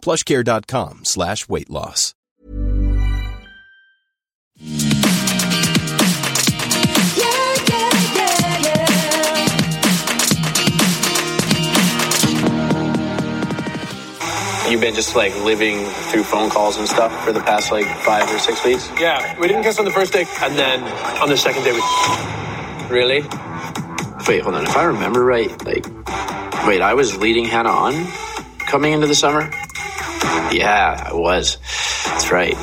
plushcare.com slash weight loss. You've been just like living through phone calls and stuff for the past like five or six weeks? Yeah, we didn't kiss on the first day, and then on the second day we. Really? Wait, hold on. If I remember right, like, wait, I was leading Hannah on coming into the summer? Yeah, I was. That's right.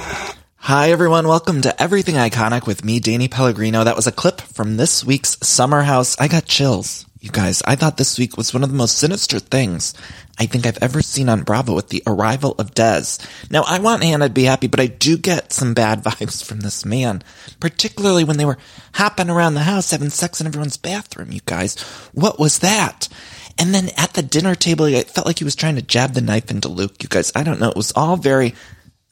Hi everyone, welcome to Everything Iconic with me, Danny Pellegrino. That was a clip from this week's Summer House. I got chills. You guys, I thought this week was one of the most sinister things I think I've ever seen on Bravo with the arrival of Des. Now, I want Hannah to be happy, but I do get some bad vibes from this man, particularly when they were hopping around the house having sex in everyone's bathroom, you guys. What was that? And then at the dinner table, it felt like he was trying to jab the knife into Luke. You guys, I don't know. It was all very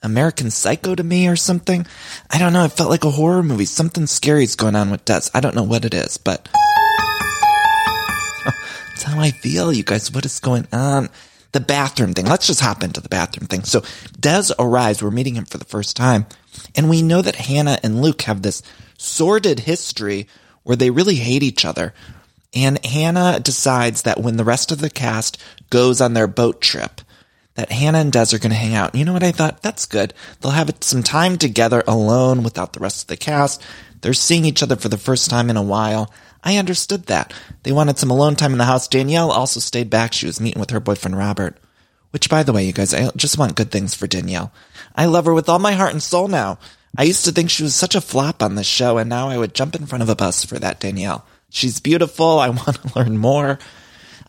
American Psycho to me or something. I don't know. It felt like a horror movie. Something scary is going on with Des. I don't know what it is, but that's how I feel, you guys. What is going on? The bathroom thing. Let's just hop into the bathroom thing. So Des arrives. We're meeting him for the first time. And we know that Hannah and Luke have this sordid history where they really hate each other. And Hannah decides that when the rest of the cast goes on their boat trip, that Hannah and Des are going to hang out. You know what I thought? That's good. They'll have some time together alone without the rest of the cast. They're seeing each other for the first time in a while. I understood that. They wanted some alone time in the house. Danielle also stayed back. She was meeting with her boyfriend Robert. Which, by the way, you guys, I just want good things for Danielle. I love her with all my heart and soul now. I used to think she was such a flop on this show, and now I would jump in front of a bus for that Danielle. She's beautiful. I want to learn more.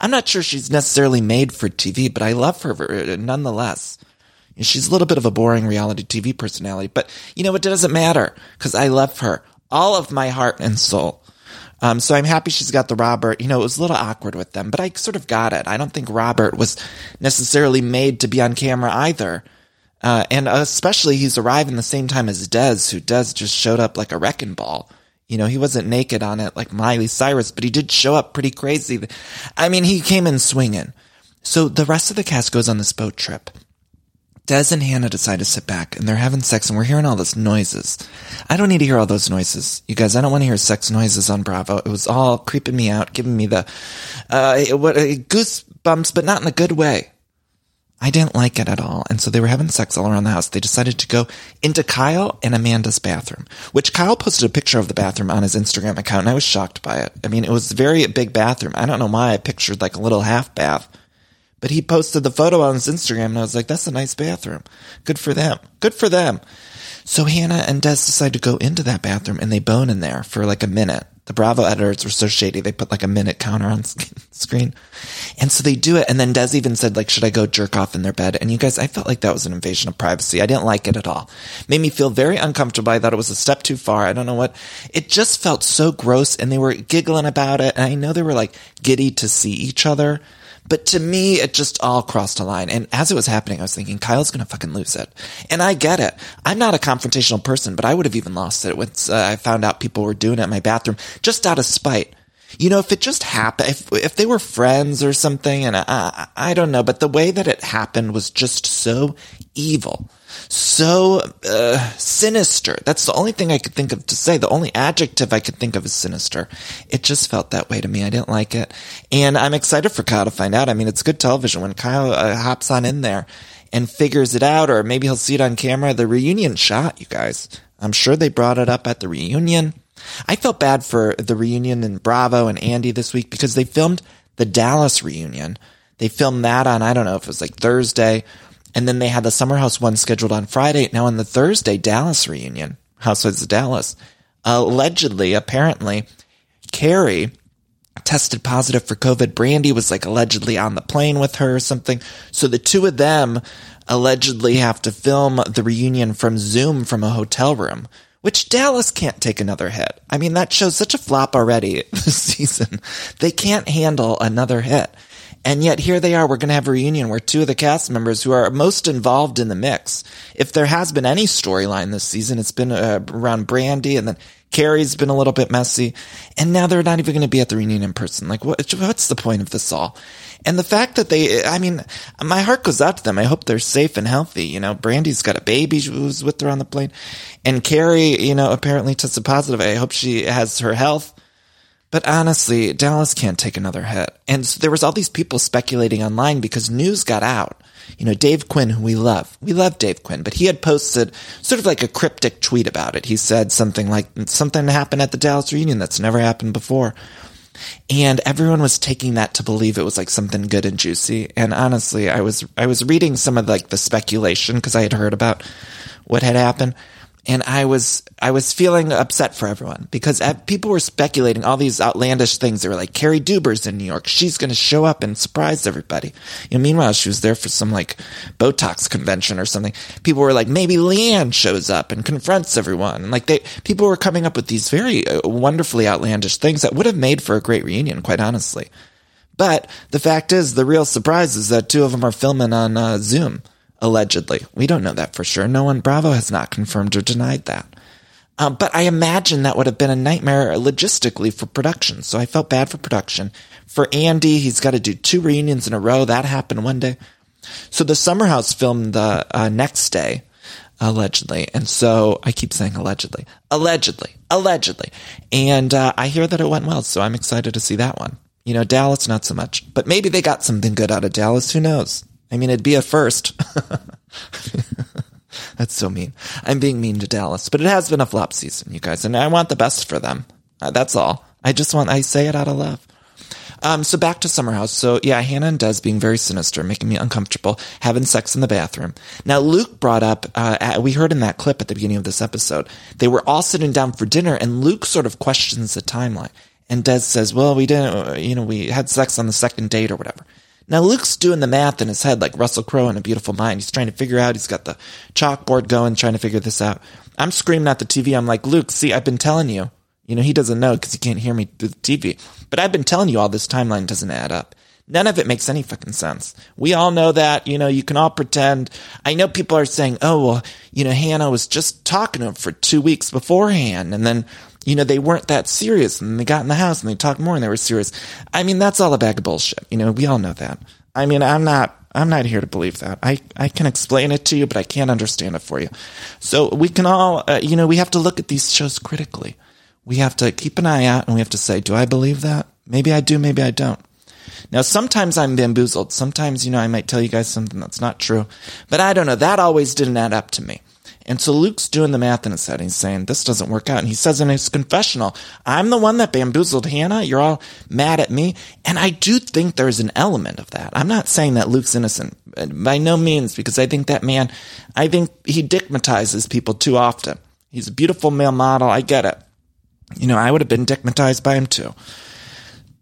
I'm not sure she's necessarily made for TV, but I love her nonetheless. She's a little bit of a boring reality TV personality, but you know, it doesn't matter because I love her. All of my heart and soul. Um, so I'm happy she's got the Robert. You know, it was a little awkward with them, but I sort of got it. I don't think Robert was necessarily made to be on camera either. Uh, and especially he's arriving the same time as Des, who Des just showed up like a wrecking ball. You know, he wasn't naked on it like Miley Cyrus, but he did show up pretty crazy. I mean, he came in swinging. So the rest of the cast goes on this boat trip. Des and Hannah decide to sit back and they're having sex and we're hearing all those noises. I don't need to hear all those noises. You guys, I don't want to hear sex noises on Bravo. It was all creeping me out, giving me the, uh, what, uh, goosebumps, but not in a good way. I didn't like it at all. And so they were having sex all around the house. They decided to go into Kyle and Amanda's bathroom, which Kyle posted a picture of the bathroom on his Instagram account. And I was shocked by it. I mean, it was a very big bathroom. I don't know why I pictured like a little half bath, but he posted the photo on his Instagram and I was like, that's a nice bathroom. Good for them. Good for them. So Hannah and Des decide to go into that bathroom and they bone in there for like a minute. The Bravo editors were so shady. They put like a minute counter on screen. And so they do it. And then Des even said, like, should I go jerk off in their bed? And you guys, I felt like that was an invasion of privacy. I didn't like it at all. Made me feel very uncomfortable. I thought it was a step too far. I don't know what. It just felt so gross. And they were giggling about it. And I know they were like giddy to see each other. But to me, it just all crossed a line. And as it was happening, I was thinking, Kyle's going to fucking lose it. And I get it. I'm not a confrontational person, but I would have even lost it once uh, I found out people were doing it in my bathroom just out of spite. You know, if it just happened, if, if they were friends or something, and I, I don't know, but the way that it happened was just so evil, so uh, sinister. That's the only thing I could think of to say. The only adjective I could think of is sinister. It just felt that way to me. I didn't like it. And I'm excited for Kyle to find out. I mean, it's good television when Kyle uh, hops on in there and figures it out, or maybe he'll see it on camera. The reunion shot, you guys. I'm sure they brought it up at the reunion. I felt bad for the reunion in Bravo and Andy this week because they filmed the Dallas reunion. They filmed that on, I don't know if it was like Thursday. And then they had the Summer House one scheduled on Friday. Now on the Thursday, Dallas reunion, Housewives of Dallas. allegedly, apparently, Kary tested positive for COVID. Brandi was like allegedly on the plane with her or something. So the two of them allegedly have to film the reunion from Zoom from a hotel room, which Dallas can't take another hit. I mean, that shows such a flop already this season. They can't handle another hit. And yet here they are. We're going to have a reunion where two of the cast members who are most involved in the mix, if there has been any storyline this season, it's been uh, around Brandi and then Kary's been a little bit messy. And now they're not even going to be at the reunion in person. Like, what, what's the point of this all? And the fact that they, I mean, my heart goes out to them. I hope they're safe and healthy. You know, Brandi's got a baby who's with her on the plane. And Kary, you know, apparently tested positive. I hope she has her health. But honestly, Dallas can't take another hit. And there was all these people speculating online because news got out. You know, Dave Quinn, who we love. We love Dave Quinn, but he had posted sort of like a cryptic tweet about it. He said something like, something happened at the Dallas reunion that's never happened before. And everyone was taking that to believe it was like something good and juicy. And honestly, I was, I was reading some of like the speculation because I had heard about what had happened and I was I was feeling upset for everyone because people were speculating all these outlandish things. They were like, Kary Dauber's in New York. She's going to show up and surprise everybody. You know, meanwhile, she was there for some like Botox convention or something. People were like, maybe LeeAnne shows up and confronts everyone. And like they, people were coming up with these very uh, wonderfully outlandish things that would have made for a great reunion, quite honestly. But the fact is, the real surprise is that two of them are filming on uh, Zoom. Allegedly. We don't know that for sure. No one, Bravo has not confirmed or denied that. Um, but I imagine that would have been a nightmare logistically for production. So I felt bad for production. For Andy, he's got to do two reunions in a row. That happened one day. So the Summer House filmed the uh, next day, allegedly. And so I keep saying allegedly, allegedly, allegedly. And uh, I hear that it went well. So I'm excited to see that one. You know, Dallas, not so much. But maybe they got something good out of Dallas. Who knows? I mean, it'd be a first. That's so mean. I'm being mean to Dallas, but it has been a flop season, you guys, and I want the best for them. Uh, that's all. I just want, I say it out of love. Um, so back to Summer House. So yeah, Hannah and Des being very sinister, making me uncomfortable, having sex in the bathroom. Now Luke brought up, uh, we heard in that clip at the beginning of this episode, they were all sitting down for dinner and Luke sort of questions the timeline. And Des says, well, we didn't, you know, we had sex on the second date or whatever. Now Luke's doing the math in his head like Russell Crowe in A Beautiful Mind. He's trying to figure out, he's got the chalkboard going, trying to figure this out. I'm screaming at the TV. I'm like, Luke, see, I've been telling you. You know, he doesn't know because he can't hear me through the TV. But I've been telling you all this timeline doesn't add up. None of it makes any fucking sense. We all know that, you know, you can all pretend. I know people are saying, oh, well, you know, Hannah was just talking to him for two weeks beforehand. And then you know, they weren't that serious and they got in the house and they talked more and they were serious. I mean, that's all a bag of bullshit. You know, we all know that. I mean, I'm not, I'm not here to believe that. I, I can explain it to you, but I can't understand it for you. So we can all, uh, you know, we have to look at these shows critically. We have to keep an eye out and we have to say, do I believe that? Maybe I do, maybe I don't. Now, sometimes I'm bamboozled. Sometimes, you know, I might tell you guys something that's not true, but I don't know. That always didn't add up to me. And so Luke's doing the math in his head. He's saying, this doesn't work out. And he says in his confessional, I'm the one that bamboozled Hannah. You're all mad at me. And I do think there's an element of that. I'm not saying that Luke's innocent uh, by no means, because I think that man, I think he dickmatizes people too often. He's a beautiful male model. I get it. You know, I would have been dickmatized by him too.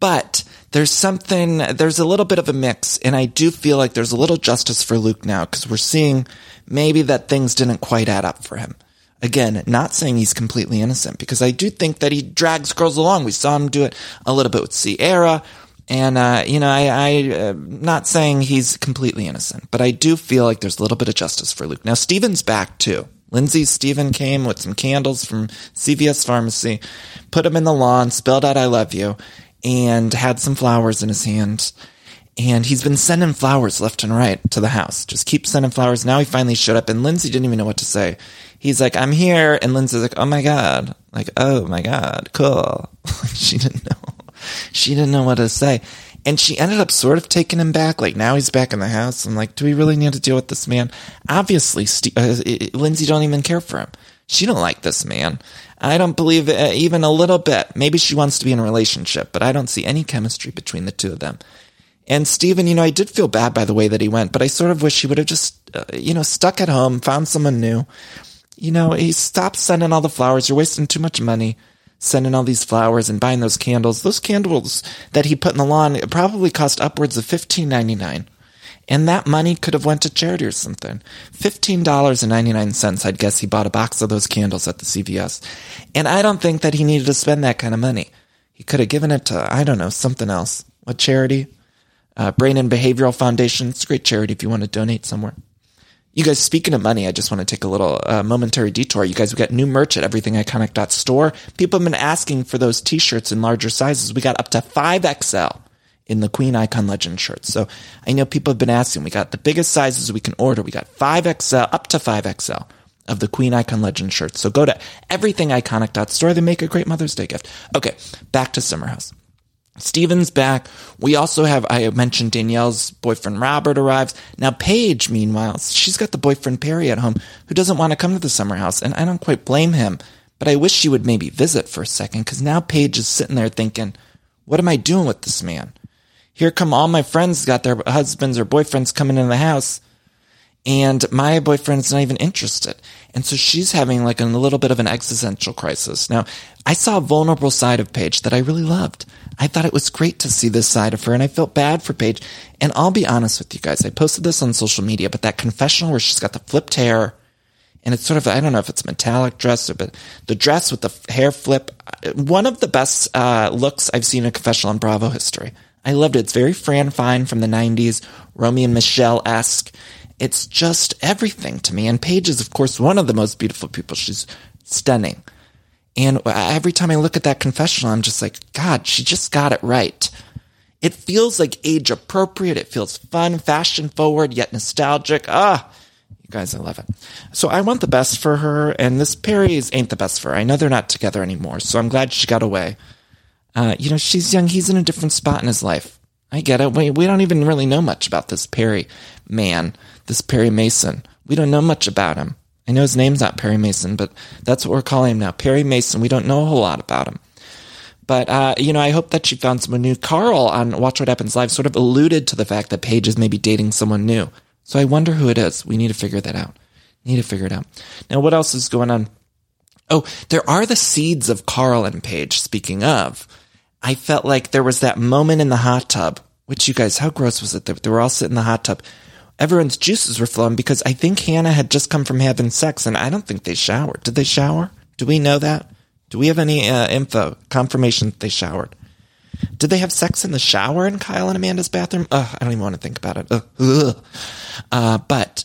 But there's something, there's a little bit of a mix. And I do feel like there's a little justice for Luke now because we're seeing maybe that things didn't quite add up for him. Again, not saying he's completely innocent because I do think that he drags girls along. We saw him do it a little bit with Sierra. And, uh, you know, I, I, uh, not saying he's completely innocent, but I do feel like there's a little bit of justice for Luke. Now, Steven's back too. Lindsay Steven came with some candles from CVS Pharmacy, put them in the lawn, spelled out I love you, and had some flowers in his hand and he's been sending flowers left and right to the house. Just keep sending flowers. Now he finally showed up, and Lindsay didn't even know what to say. He's like, "I'm here," and Lindsay's like, "Oh my god!" Like, "Oh my god, cool." she didn't know. She didn't know what to say, and she ended up sort of taking him back. Like now he's back in the house. I'm like, "Do we really need to deal with this man?" Obviously, uh, Lindsay don't even care for him. She don't like this man. I don't believe uh, even a little bit. Maybe she wants to be in a relationship, but I don't see any chemistry between the two of them. And Steven, you know, I did feel bad by the way that he went, but I sort of wish he would have just, uh, you know, stuck at home, found someone new. You know, he stopped sending all the flowers. You're wasting too much money. sending all these flowers and buying those candles. Those candles that he put in the lawn probably cost upwards of fifteen ninety nine. And that money could have went to charity or something. $15.99, I'd guess he bought a box of those candles at the CVS. And I don't think that he needed to spend that kind of money. He could have given it to, I don't know, something else. a charity? Uh, Brain and Behavioral Foundation. It's a great charity if you want to donate somewhere. You guys, speaking of money, I just want to take a little uh, momentary detour. You guys, we got new merch at everythingiconic.store. People have been asking for those t-shirts in larger sizes. We got up to 5XL in the Queen Icon Legend shirts. So I know people have been asking. We got the biggest sizes we can order. We got 5XL, up to 5XL of the Queen Icon Legend shirts. So go to everythingiconic.store. They make a great Mother's Day gift. Okay, back to Summerhouse. Steven's back. We also have, I mentioned Danielle's boyfriend Robert arrives. Now, Paige, meanwhile, she's got the boyfriend Perry at home who doesn't want to come to the summer house. And I don't quite blame him, but I wish she would maybe visit for a second because now Paige is sitting there thinking, what am I doing with this man? Here come all my friends got their husbands or boyfriends coming in the house and my boyfriend's not even interested. And so she's having like a little bit of an existential crisis. Now, I saw a vulnerable side of Paige that I really loved. I thought it was great to see this side of her and I felt bad for Paige. And I'll be honest with you guys. I posted this on social media, but that confessional where she's got the flipped hair and it's sort of, I don't know if it's metallic dress or, but the dress with the hair flip, one of the best, uh, looks I've seen in a confessional on Bravo history. I loved it. It's very Fran Fine from the 90s, Romy and Michelle esque. It's just everything to me. And Paige is, of course, one of the most beautiful people. She's stunning. And every time I look at that confessional, I'm just like, God, she just got it right. It feels like age appropriate. It feels fun, fashion forward, yet nostalgic. Ah, you guys, I love it. So I want the best for her. And this Perry's ain't the best for her. I know they're not together anymore. So I'm glad she got away. Uh, you know, she's young. He's in a different spot in his life. I get it. We, we don't even really know much about this Perry man this Perry Mason. We don't know much about him. I know his name's not Perry Mason, but that's what we're calling him now. Perry Mason. We don't know a whole lot about him. But, uh, you know, I hope that she found someone new. Carl on Watch What Happens Live sort of alluded to the fact that Paige is maybe dating someone new. So I wonder who it is. We need to figure that out. Need to figure it out. Now, what else is going on? Oh, there are the seeds of Carl and Paige. Speaking of, I felt like there was that moment in the hot tub, which you guys, how gross was it? They were all sitting in the hot tub everyone's juices were flowing because I think Hannah had just come from having sex and I don't think they showered. Did they shower? Do we know that? Do we have any uh, info, confirmation that they showered? Did they have sex in the shower in Kyle and Amanda's bathroom? Ugh, I don't even want to think about it. Ugh, uh, but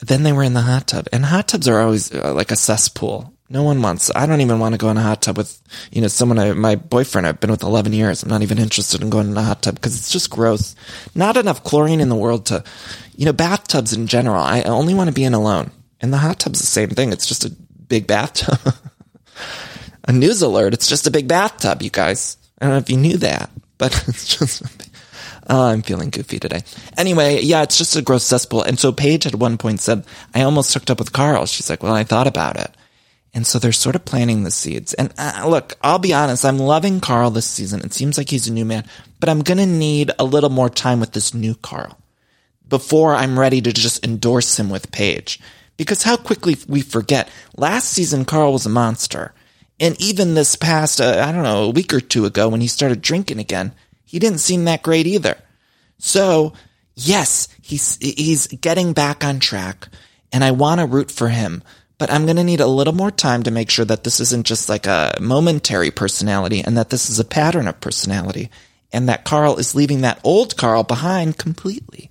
then they were in the hot tub, and hot tubs are always uh, like a cesspool. No one wants. I don't even want to go in a hot tub with, you know, someone. I, my boyfriend. I've been with eleven years. I'm not even interested in going in a hot tub because it's just gross. Not enough chlorine in the world to, you know, bathtubs in general. I only want to be in alone. And the hot tub's the same thing. It's just a big bathtub. a news alert. It's just a big bathtub, you guys. I don't know if you knew that, but it's just. Oh, I'm feeling goofy today. Anyway, yeah, it's just a gross cesspool. And so Paige at one point said, I almost hooked up with Carl. She's like, well, I thought about it. And so they're sort of planting the seeds. And uh, look, I'll be honest, I'm loving Carl this season. It seems like he's a new man, but I'm going to need a little more time with this new Carl before I'm ready to just endorse him with Paige. Because how quickly we forget. Last season, Carl was a monster. And even this past, uh, I don't know, a week or two ago when he started drinking again, he didn't seem that great either. So, yes, he's, he's getting back on track and I want to root for him but I'm going to need a little more time to make sure that this isn't just like a momentary personality and that this is a pattern of personality and that Carl is leaving that old Carl behind completely.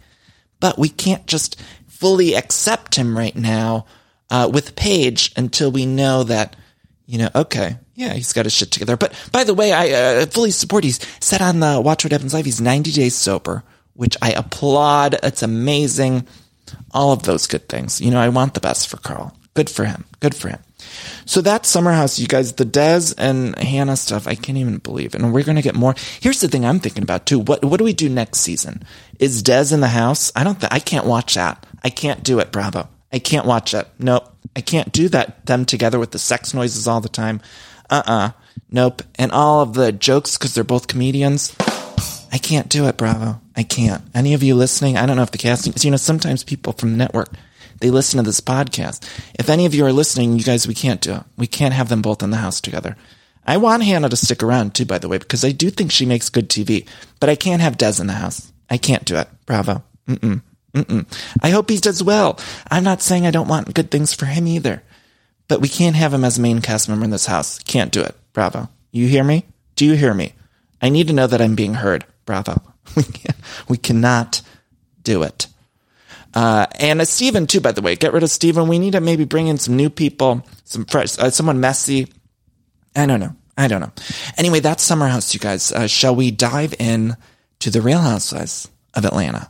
But we can't just fully accept him right now uh, with Paige until we know that, you know, okay, yeah, he's got his shit together. But by the way, I uh, fully support. He's set on the Watch What Happens Live, he's 90 days sober, which I applaud. It's amazing. All of those good things. You know, I want the best for Carl. Good for him. Good for him. So that summer house, you guys, the Des and Hannah stuff, I can't even believe. And we're going to get more. Here's the thing I'm thinking about too. What, what do we do next season? Is Des in the house? I don't, th- I can't watch that. I can't do it. Bravo. I can't watch it. Nope. I can't do that. Them together with the sex noises all the time. Uh-uh. Nope. And all of the jokes because they're both comedians. I can't do it. Bravo. I can't. Any of you listening? I don't know if the casting, you know, sometimes people from the network, they listen to this podcast. If any of you are listening, you guys, we can't do it. We can't have them both in the house together. I want Hannah to stick around too, by the way, because I do think she makes good TV, but I can't have Des in the house. I can't do it. Bravo. Mm-mm. Mm-mm. I hope he does well. I'm not saying I don't want good things for him either, but we can't have him as a main cast member in this house. Can't do it. Bravo. You hear me? Do you hear me? I need to know that I'm being heard. Bravo. We, we cannot do it. Uh, and uh, Steven too, by the way, get rid of Steven. We need to maybe bring in some new people, some fresh, uh, someone messy. I don't know. I don't know. Anyway, that's Summer House, you guys. Uh, shall we dive in to the Real Housewives of Atlanta?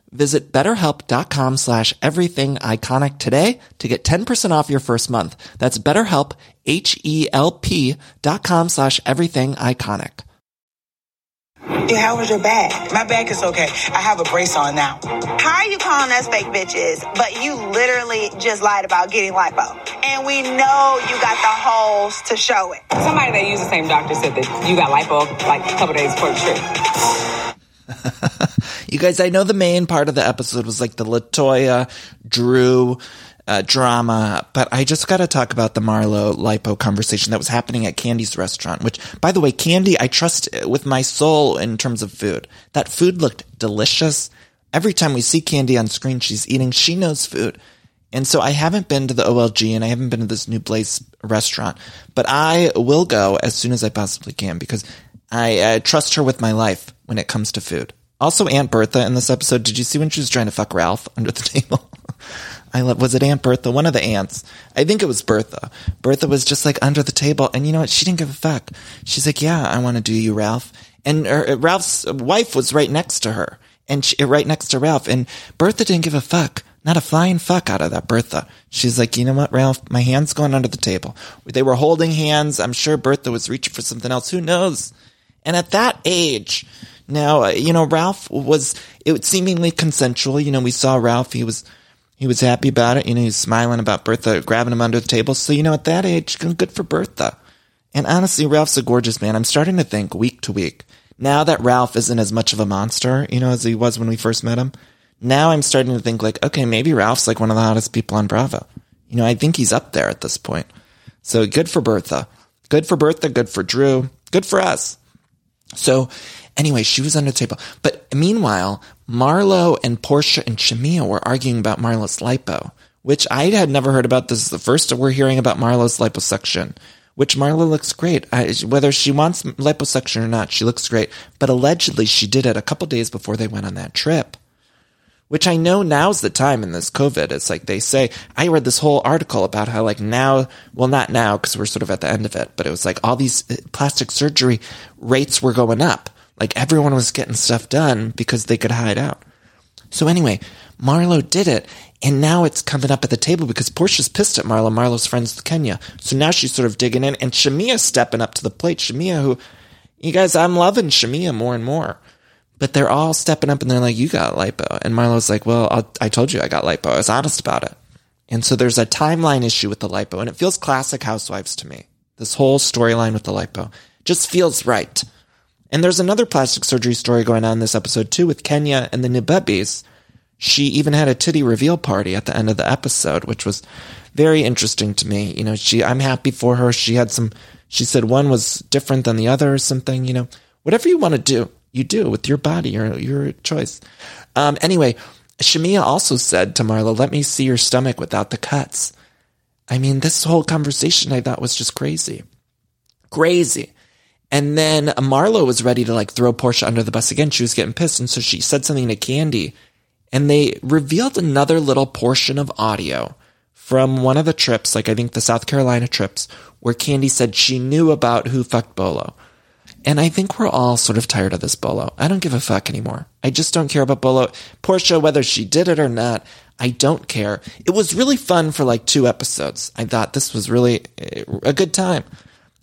Visit betterhelp.com slash everything iconic today to get 10% off your first month. That's betterhelp, H-E-L-P dot com slash everything iconic. Yeah, how was your back? My back is okay. I have a brace on now. How are you calling us fake bitches, but you literally just lied about getting lipo? And we know you got the holes to show it. Somebody that used the same doctor said that you got lipo like a couple days before the trip. you guys, I know the main part of the episode was like the Latoya, Drew, uh, drama, but I just got to talk about the Marlo Lipo conversation that was happening at Kandi's restaurant, which, by the way, Kandi, I trust with my soul in terms of food. That food looked delicious. Every time we see Kandi on screen, she's eating, she knows food. And so I haven't been to the OLG and I haven't been to this new Blaze restaurant, but I will go as soon as I possibly can because I uh, trust her with my life when it comes to food. Also, Aunt Bertha in this episode. Did you see when she was trying to fuck Ralph under the table? I love, was it Aunt Bertha? One of the aunts. I think it was Bertha. Bertha was just like under the table. And you know what? She didn't give a fuck. She's like, yeah, I want to do you, Ralph. And her, Ralph's wife was right next to her and she, right next to Ralph. And Bertha didn't give a fuck. Not a flying fuck out of that Bertha. She's like, you know what, Ralph? My hand's going under the table. They were holding hands. I'm sure Bertha was reaching for something else. Who knows? And at that age, now, uh, you know, Ralph was, it was seemingly consensual. You know, we saw Ralph, he was, he was happy about it. You know, he was smiling about Bertha grabbing him under the table. So, you know, at that age, good for Bertha. And honestly, Ralph's a gorgeous man. I'm starting to think week to week, now that Ralph isn't as much of a monster, you know, as he was when we first met him, now I'm starting to think like, okay, maybe Ralph's like one of the hottest people on Bravo. You know, I think he's up there at this point. So good for Bertha. Good for Bertha. Good for Drew. Good for us. So anyway, she was under the table. But meanwhile, Marlo and Porsha and Shamea were arguing about Marlo's lipo, which I had never heard about. This is the first we're hearing about Marlo's liposuction, which Marlo looks great. I, whether she wants liposuction or not, she looks great. But allegedly, she did it a couple days before they went on that trip. Which I know now's the time in this COVID. It's like they say, I read this whole article about how like now, well, not now because we're sort of at the end of it, but it was like all these uh, plastic surgery rates were going up. Like everyone was getting stuff done because they could hide out. So anyway, Marlo did it and now it's coming up at the table because Porsha's pissed at Marlo. Marlo's friends with Kenya. So now she's sort of digging in and Shamea's stepping up to the plate. Shamea, who, you guys, I'm loving Shamea more and more. But they're all stepping up and they're like, you got lipo. And Marlo's like, well, I'll, I told you I got lipo. I was honest about it. And so there's a timeline issue with the lipo and it feels classic housewives to me. This whole storyline with the lipo just feels right. And there's another plastic surgery story going on in this episode too with Kenya and the Nibebis. She even had a titty reveal party at the end of the episode, which was very interesting to me. You know, she, I'm happy for her. She had some, she said one was different than the other or something, you know, whatever you want to do you do with your body, your your choice. Um, anyway, Shamea also said to Marlo, "Let me see your stomach without the cuts." I mean, this whole conversation I thought was just crazy, crazy. And then Marlo was ready to like throw Porsha under the bus again. She was getting pissed, and so she said something to Kandi and they revealed another little portion of audio from one of the trips, like I think the South Carolina trips, where Kandi said she knew about who fucked Bolo. And I think we're all sort of tired of this Bolo. I don't give a fuck anymore. I just don't care about Bolo. Porsha, whether she did it or not, I don't care. It was really fun for like two episodes. I thought this was really eh, a good time.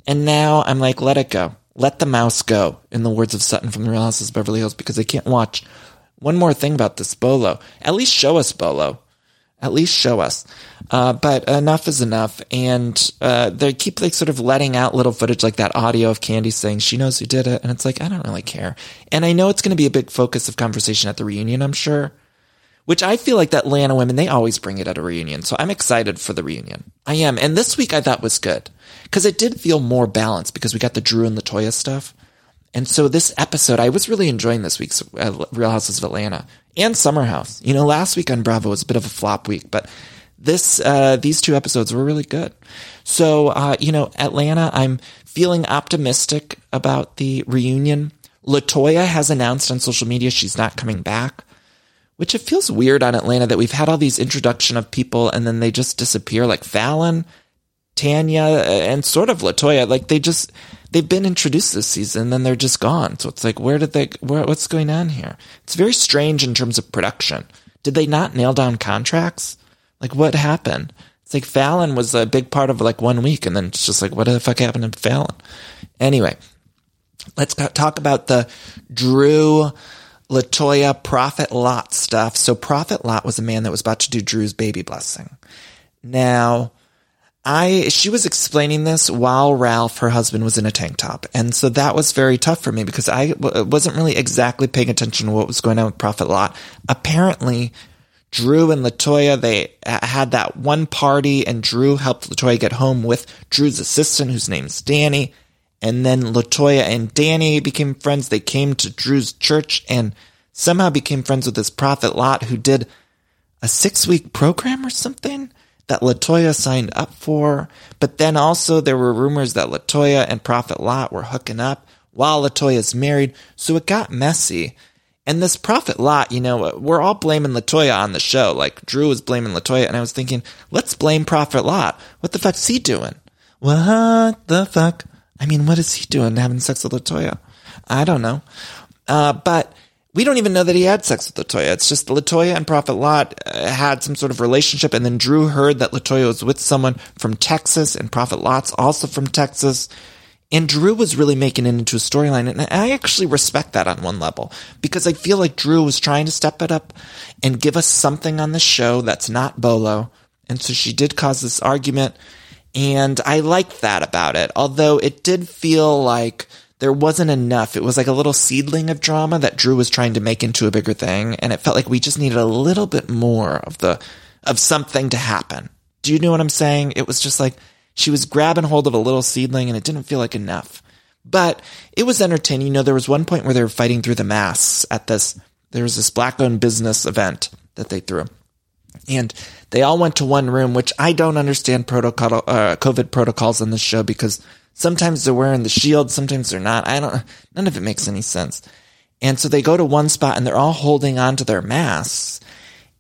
And now I'm like, let it go. Let the mouse go, in the words of Sutton from the Real Houses of Beverly Hills, because I can't watch. One more thing about this Bolo. At least show us Bolo. At least show us. Uh, but enough is enough. And uh, they keep like sort of letting out little footage like that audio of Kandi saying she knows who did it. And it's like, I don't really care. And I know it's going to be a big focus of conversation at the reunion, I'm sure. Which I feel like that Atlanta women, they always bring it at a reunion. So I'm excited for the reunion. I am. And this week I thought was good. Because it did feel more balanced because we got the Drew and Latoya stuff. And so this episode, I was really enjoying this week's uh, Real Houses of Atlanta and Summer House. You know, last week on Bravo was a bit of a flop week, but this uh, these two episodes were really good. So uh, you know, Atlanta, I'm feeling optimistic about the reunion. Latoya has announced on social media she's not coming back, which it feels weird on Atlanta that we've had all these introduction of people and then they just disappear, like Falynn, Tanya, uh, and sort of Latoya. Like they just they've been introduced this season, then they're just gone. So it's like, where did they? Where, what's going on here? It's very strange in terms of production. Did they not nail down contracts? Like, what happened? It's like Falynn was a big part of like one week, and then it's just like, what the fuck happened to Falynn? Anyway, let's talk about the Drew Latoya Prophet Lot stuff. So Prophet Lot was a man that was about to do Drew's baby blessing. Now, I she was explaining this while Ralph, her husband, was in a tank top, and so that was very tough for me because I w- wasn't really exactly paying attention to what was going on with Prophet Lot. Apparently, Drew and Latoya, they uh, had that one party and Drew helped Latoya get home with Drew's assistant, whose name's Danny. And then Latoya and Danny became friends. They came to Drew's church and somehow became friends with this prophet Lot who did a six week program or something that Latoya signed up for. But then also there were rumors that Latoya and prophet Lot were hooking up while Latoya's married. So it got messy. And this prophet Lot, you know, we're all blaming Latoya on the show. Like Drew was blaming Latoya, and I was thinking, let's blame Prophet Lot. What the fuck's he doing? What the fuck? I mean, what is he doing having sex with Latoya? I don't know. Uh, but we don't even know that he had sex with Latoya. It's just Latoya and Prophet Lot uh, had some sort of relationship, and then Drew heard that Latoya was with someone from Texas, and Prophet Lot's also from Texas. And Drew was really making it into a storyline. And I actually respect that on one level because I feel like Drew was trying to step it up and give us something on the show that's not Bolo. And so she did cause this argument. And I liked that about it. Although it did feel like there wasn't enough. It was like a little seedling of drama that Drew was trying to make into a bigger thing. And it felt like we just needed a little bit more of the, of something to happen. Do you know what I'm saying? It was just like, she was grabbing hold of a little seedling and it didn't feel like enough. But it was entertaining. You know, there was one point where they were fighting through the masks at this, there was this black owned business event that they threw. And they all went to one room, which I don't understand protocol, uh, COVID protocols on this show because sometimes they're wearing the shield, sometimes they're not. I don't, none of it makes any sense. And so they go to one spot and they're all holding on to their masks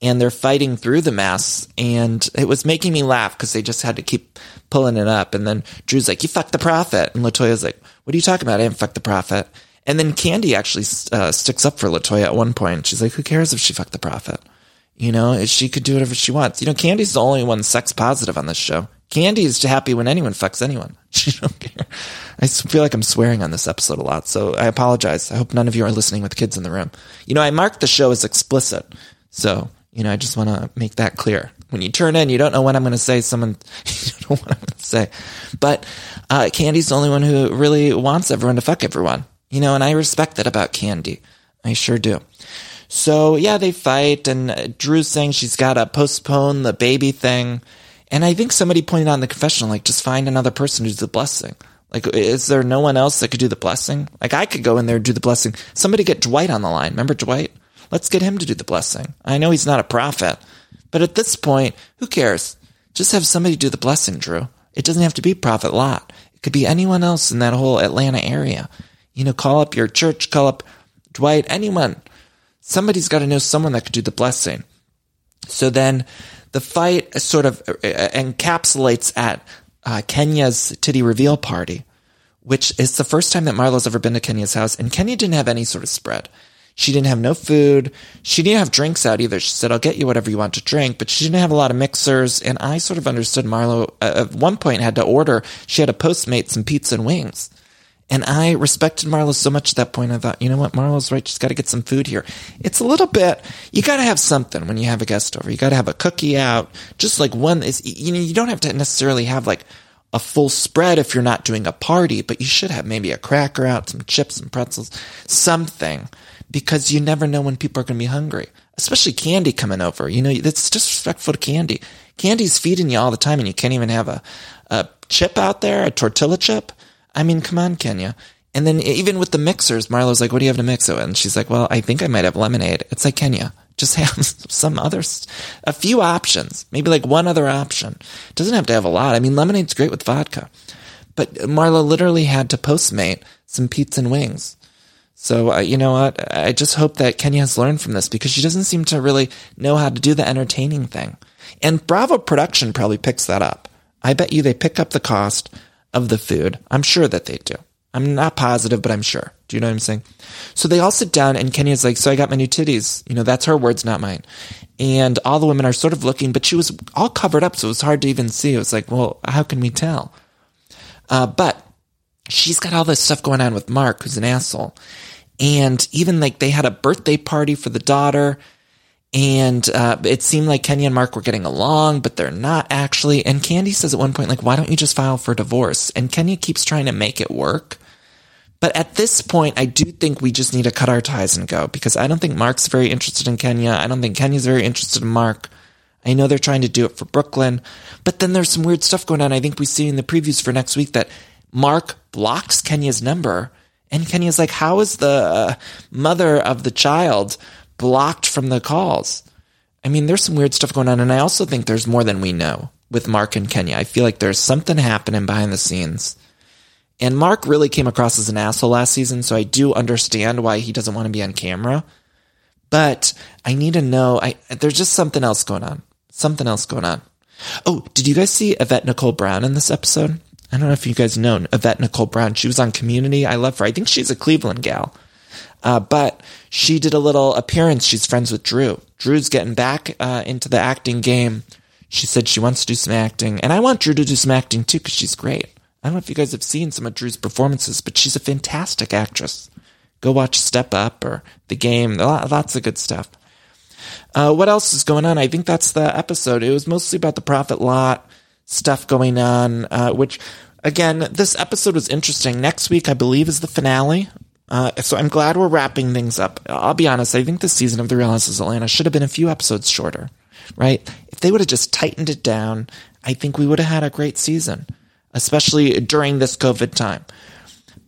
and they're fighting through the masks. And it was making me laugh because they just had to keep pulling it up. And then Drew's like, you fucked the prophet. And Latoya's like, what are you talking about? I didn't fuck the prophet. And then Kandi actually uh, sticks up for Latoya at one point. She's like, who cares if she fucked the prophet? You know, she could do whatever she wants. You know, Kandi's the only one sex positive on this show. Kandi is happy when anyone fucks anyone. She don't care. I feel like I'm swearing on this episode a lot, so I apologize. I hope none of you are listening with kids in the room. You know, I marked the show as explicit, so you know, I just want to make that clear. When you turn in, you don't know what I'm going to say. Someone, you don't know what I'm going to say. But uh, Kandi's the only one who really wants everyone to fuck everyone. You know, and I respect that about Kandi. I sure do. So yeah, they fight, and Drew's saying she's got to postpone the baby thing. And I think somebody pointed out in the confessional, like, just find another person do the blessing. Like, is there no one else that could do the blessing? Like, I could go in there and do the blessing. Somebody get Dwight on the line. Remember Dwight? Let's get him to do the blessing. I know he's not a prophet, but at this point, who cares? Just have somebody do the blessing, Drew. It doesn't have to be Prophet Lot. It could be anyone else in that whole Atlanta area. You know, call up your church, call up Dwight, anyone. Somebody's got to know someone that could do the blessing. So then the fight sort of uh, uh, encapsulates at uh, Kenya's titty reveal party, which is the first time that Marlo's ever been to Kenya's house, and Kenya didn't have any sort of spread. She didn't have no food. She didn't have drinks out either. She said, I'll get you whatever you want to drink, but she didn't have a lot of mixers. And I sort of understood Marlo uh, at one point had to order, she had a Postmate some pizza and wings. And I respected Marlo so much at that point. I thought, you know what? Marlo's right. She's got to get some food here. It's a little bit, you got to have something when you have a guest over. You got to have a cookie out. Just like one is, you know, you don't have to necessarily have like a full spread if you're not doing a party, but you should have maybe a cracker out, some chips and pretzels, something because you never know when people are going to be hungry, especially Kandi coming over. You know, it's disrespectful to Kandi. Kandi's feeding you all the time and you can't even have a, a chip out there, a tortilla chip. I mean, come on, Kenya. And then even with the mixers, Marlo's like, what do you have to mix it with? And she's like, well, I think I might have lemonade. It's like, Kenya, just have some other, a few options, maybe like one other option. Doesn't have to have a lot. I mean, lemonade's great with vodka. But Marlo literally had to postmate some pizza and wings. So, uh, you know what? I just hope that Kenya has learned from this because she doesn't seem to really know how to do the entertaining thing. And Bravo production probably picks that up. I bet you they pick up the cost of the food. I'm sure that they do. I'm not positive, but I'm sure. Do you know what I'm saying? So they all sit down and Kenya's like, so I got my new titties. You know, that's her words, not mine. And all the women are sort of looking, but she was all covered up. So it was hard to even see. It was like, well, how can we tell? Uh, but she's got all this stuff going on with Mark, who's an asshole. And even like they had a birthday party for the daughter and uh, it seemed like Kenya and Mark were getting along, but they're not actually. And Kandi says at one point, like, why don't you just file for divorce? And Kenya keeps trying to make it work. But at this point, I do think we just need to cut our ties and go because I don't think Mark's very interested in Kenya. I don't think Kenya's very interested in Mark. I know they're trying to do it for Brooklyn, but then there's some weird stuff going on. I think we see in the previews for next week that Mark blocks Kenya's number. And Kenya's like, how is the uh, mother of the child blocked from the calls. I mean, there's some weird stuff going on. And I also think there's more than we know with Mark and Kenya. I feel like there's something happening behind the scenes. And Mark really came across as an asshole last season, so I do understand why he doesn't want to be on camera. But I need to know, I, there's just something else going on. Something else going on. Oh, did you guys see Yvette Nicole Brown in this episode? I don't know if you guys know Yvette Nicole Brown. She was on Community. I love her. I think she's a Cleveland gal. Uh, but she did a little appearance. She's friends with Drew. Drew's getting back uh, into the acting game. She said she wants to do some acting, and I want Drew to do some acting too because she's great. I don't know if you guys have seen some of Drew's performances, but she's a fantastic actress. Go watch Step Up or The Game. Lots of good stuff. Uh, what else is going on? I think that's the episode. It was mostly about the Prophet Lot stuff going on, uh, which again, this episode was interesting. Next week, I believe, is the finale. Uh, so I'm glad we're wrapping things up. I'll be honest, I think the season of The Real Houses Atlanta should have been a few episodes shorter, right? If they would have just tightened it down, I think we would have had a great season, especially during this COVID time.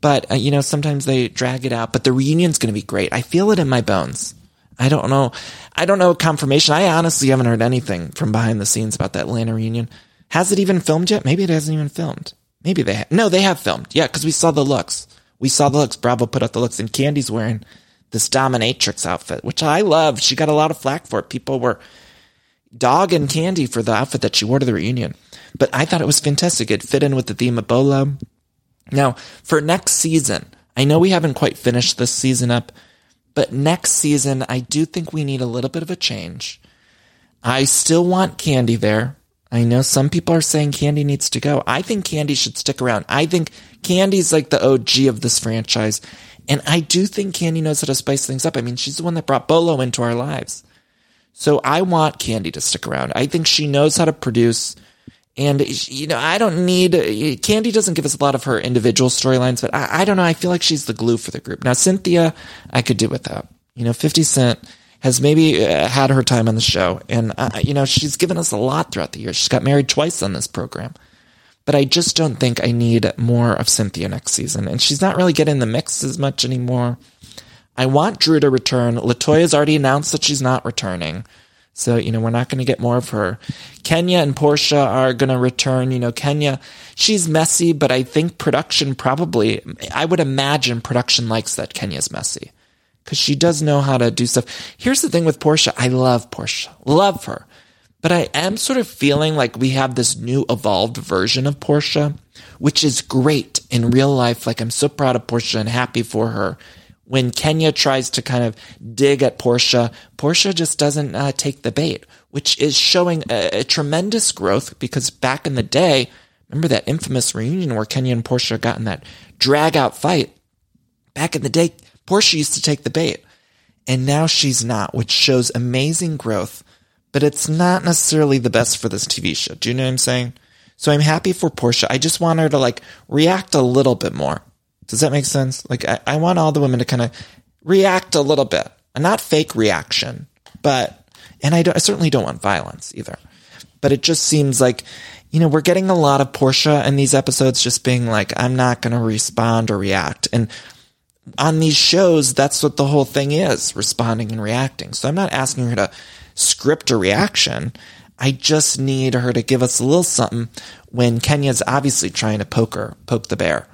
But, uh, you know, sometimes they drag it out, but the reunion's going to be great. I feel it in my bones. I don't know. I don't know confirmation. I honestly haven't heard anything from behind the scenes about that Atlanta reunion. Has it even filmed yet? Maybe it hasn't even filmed. Maybe they have. No, they have filmed. Yeah, because we saw the looks. We saw the looks. Bravo put out the looks, and Kandi's wearing this dominatrix outfit, which I love. She got a lot of flack for it. People were dog and Kandi for the outfit that she wore to the reunion. But I thought it was fantastic. It fit in with the theme of Bolo. Now, for next season, I know we haven't quite finished this season up, but next season, I do think we need a little bit of a change. I still want Kandi there. I know some people are saying Kandi needs to go. I think Kandi should stick around. I think Kandi's like the OG of this franchise. And I do think Kandi knows how to spice things up. I mean, she's the one that brought Bolo into our lives. So I want Kandi to stick around. I think she knows how to produce. And, you know, I don't need, Kandi doesn't give us a lot of her individual storylines, but I, I don't know. I feel like she's the glue for the group. Now, Cynthia, I could do without. You know, 50 Cent has maybe uh, had her time on the show. And, uh, you know, she's given us a lot throughout the years. She's got married twice on this program. But I just don't think I need more of Cynthia next season. And she's not really getting the mix as much anymore. I want Drew to return. Latoya's already announced that she's not returning. So, you know, we're not going to get more of her. Kenya and Porsha are going to return. You know, Kenya, she's messy, but I think production probably, I would imagine production likes that Kenya's messy because she does know how to do stuff. Here's the thing with Porsha. I love Porsha. love her, but I am sort of feeling like we have this new evolved version of Porsha, which is great in real life. Like I'm so proud of Porsha and happy for her when Kenya tries to kind of dig at Porsha, Porsha just doesn't uh, take the bait, which is showing a, a, tremendous growth because back in the day, remember that infamous reunion where Kenya and Porsha got in that drag out fight? Back in the day, Porsha used to take the bait and now she's not, which shows amazing growth, but it's not necessarily the best for this TV show. Do you know what I'm saying? So I'm happy for Porsha. I just want her to like react a little bit more. Does that make sense? Like, I, I want all the women to kind of react a little bit, and not fake reaction, but, and I, I certainly don't want violence either. But it just seems like, you know, we're getting a lot of Porsha in these episodes just being like, I'm not going to respond or react. And on these shows, that's what the whole thing is responding and reacting. So I'm not asking her to script a reaction. I just need her to give us a little something when Kenya's obviously trying to poke her, poke the bear.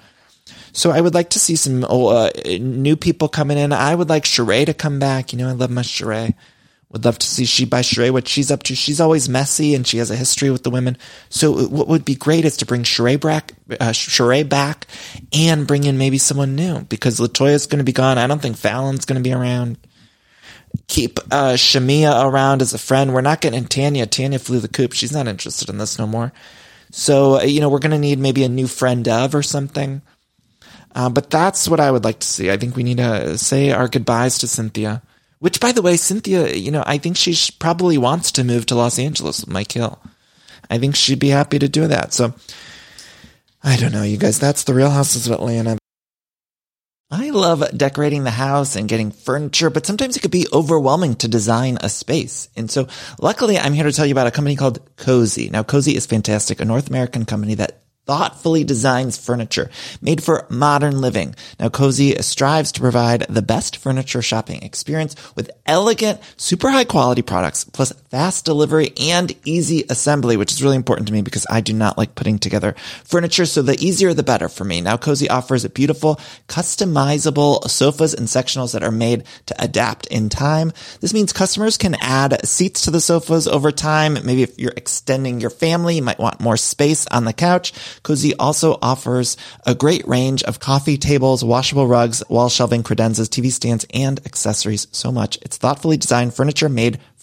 So I would like to see some uh, new people coming in. I would like Sheree to come back. You know, I love my Sheree. Would love to see she by Sheree what she's up to. She's always messy and she has a history with the women. So what would be great is to bring Sheree back, uh, Sheree back, and bring in maybe someone new because Latoya's going to be gone. I don't think Falynn's going to be around. Keep uh, Shamea around as a friend. We're not getting Tanya. Tanya flew the coop. She's not interested in this no more. So you know we're going to need maybe a new friend of or something. Uh, but that's what I would like to see. I think we need to say our goodbyes to Cynthia. Which, by the way, Cynthia, you know, I think she probably wants to move to Los Angeles with Mike Hill. I think she'd be happy to do that. So, I don't know, you guys. That's the Real Houses of Atlanta. I love decorating the house and getting furniture, but sometimes it could be overwhelming to design a space. And so luckily I'm here to tell you about a company called Cozey. Now Cozey is fantastic, a North American company that thoughtfully designs furniture made for modern living. Now, Cozey strives to provide the best furniture shopping experience with elegant, super high quality products, plus fast delivery and easy assembly, which is really important to me because I do not like putting together furniture. So the easier, the better for me. Now, Cozey offers a beautiful, customizable sofas and sectionals that are made to adapt in time. This means customers can add seats to the sofas over time. Maybe if you're extending your family, you might want more space on the couch. Cozey also offers a great range of coffee tables, washable rugs, wall shelving, credenzas, TV stands, and accessories. So much. It's thoughtfully designed furniture made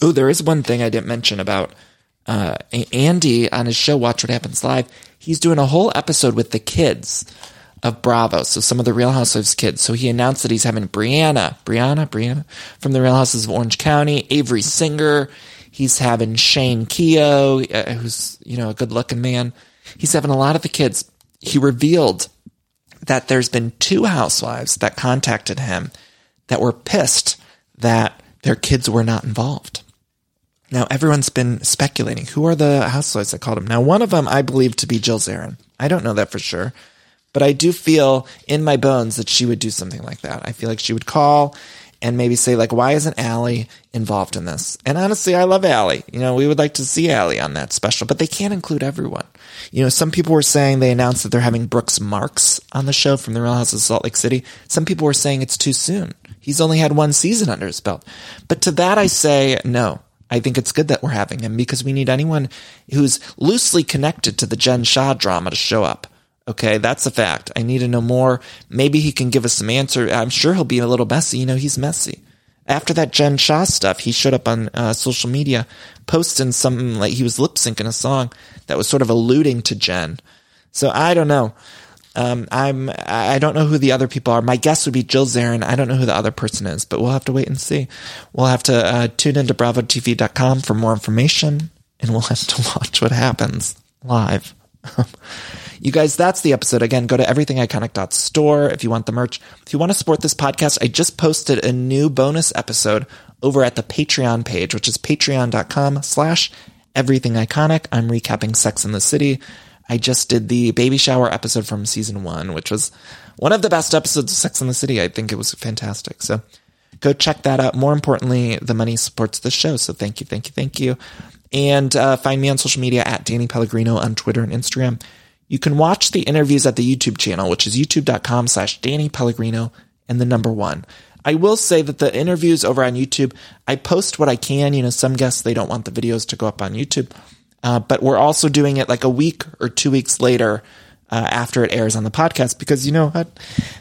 Oh, there is one thing I didn't mention about uh, Andy on his show, Watch What Happens Live. He's doing a whole episode with the kids of Bravo. So some of the Real Housewives kids. So he announced that he's having Briana, Briana, Briana from the Real Houses of Orange County, Avery Singer. He's having Shane Keough, uh, who's, you know, a good looking man. He's having a lot of the kids. He revealed that there's been two housewives that contacted him that were pissed that their kids were not involved. Now, everyone's been speculating who are the housewives that called him. Now, one of them I believe to be Jill Zarin. I don't know that for sure, but I do feel in my bones that she would do something like that. I feel like she would call and maybe say like, why isn't Allie involved in this? And honestly, I love Allie. You know, we would like to see Allie on that special, but they can't include everyone. You know, some people were saying they announced that they're having Brooks Marks on the show from the Real House of Salt Lake City. Some people were saying it's too soon. He's only had one season under his belt. But to that I say no. I think it's good that we're having him because we need anyone who's loosely connected to the Jen Shah drama to show up. Okay, that's a fact. I need to know more. Maybe he can give us some answer. I'm sure he'll be a little messy. You know, he's messy. After that Jen Shah stuff, he showed up on uh, social media posting something like he was lip syncing a song that was sort of alluding to Jen. So I don't know. Um, I'm I don't know who the other people are. My guess would be Jill Zarin. I don't know who the other person is, but we'll have to wait and see. We'll have to uh, tune into BravoTV.com for more information, and we'll have to watch what happens live. you guys, that's the episode. Again, go to everythingiconic.store if you want the merch. If you want to support this podcast, I just posted a new bonus episode over at the Patreon page, which is patreon.com slash everythingiconic. I'm recapping Sex in the City. I just did the baby shower episode from season one, which was one of the best episodes of Sex in the City. I think it was fantastic. So go check that out. More importantly, the money supports the show. So thank you, thank you, thank you. And uh, find me on social media at Danny Pellegrino on Twitter and Instagram. You can watch the interviews at the YouTube channel, which is youtube.com slash Danny Pellegrino and the number one. I will say that the interviews over on YouTube, I post what I can. You know, some guests, they don't want the videos to go up on YouTube. Uh, but we're also doing it like a week or two weeks later uh, after it airs on the podcast because you know what?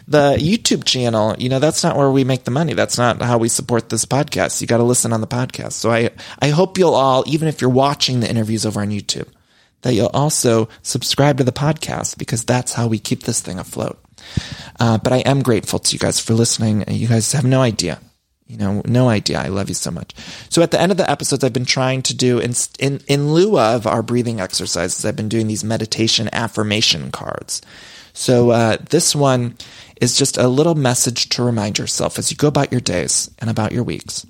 The YouTube channel, you know, that's not where we make the money. That's not how we support this podcast. You got to listen on the podcast. So I, I hope you'll all, even if you're watching the interviews over on YouTube, that you'll also subscribe to the podcast because that's how we keep this thing afloat. Uh, but I am grateful to you guys for listening. You guys have no idea you know, no idea. I love you so much. So at the end of the episodes, I've been trying to do in, in, in lieu of our breathing exercises, I've been doing these meditation affirmation cards. So, uh, this one is just a little message to remind yourself as you go about your days and about your weeks.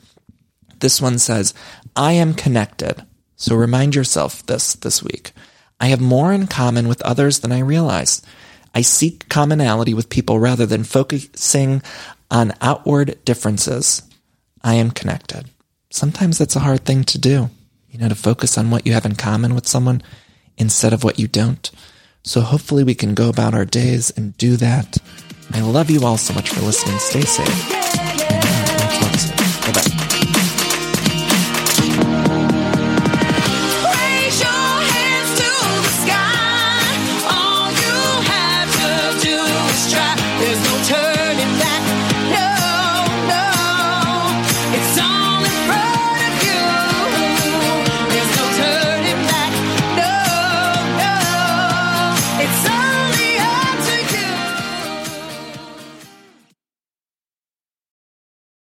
This one says, I am connected. So remind yourself this this week. I have more in common with others than I realize. I seek commonality with people rather than focusing on outward differences, I am connected. Sometimes that's a hard thing to do, you know, to focus on what you have in common with someone instead of what you don't. So hopefully we can go about our days and do that. I love you all so much for listening. Stay safe.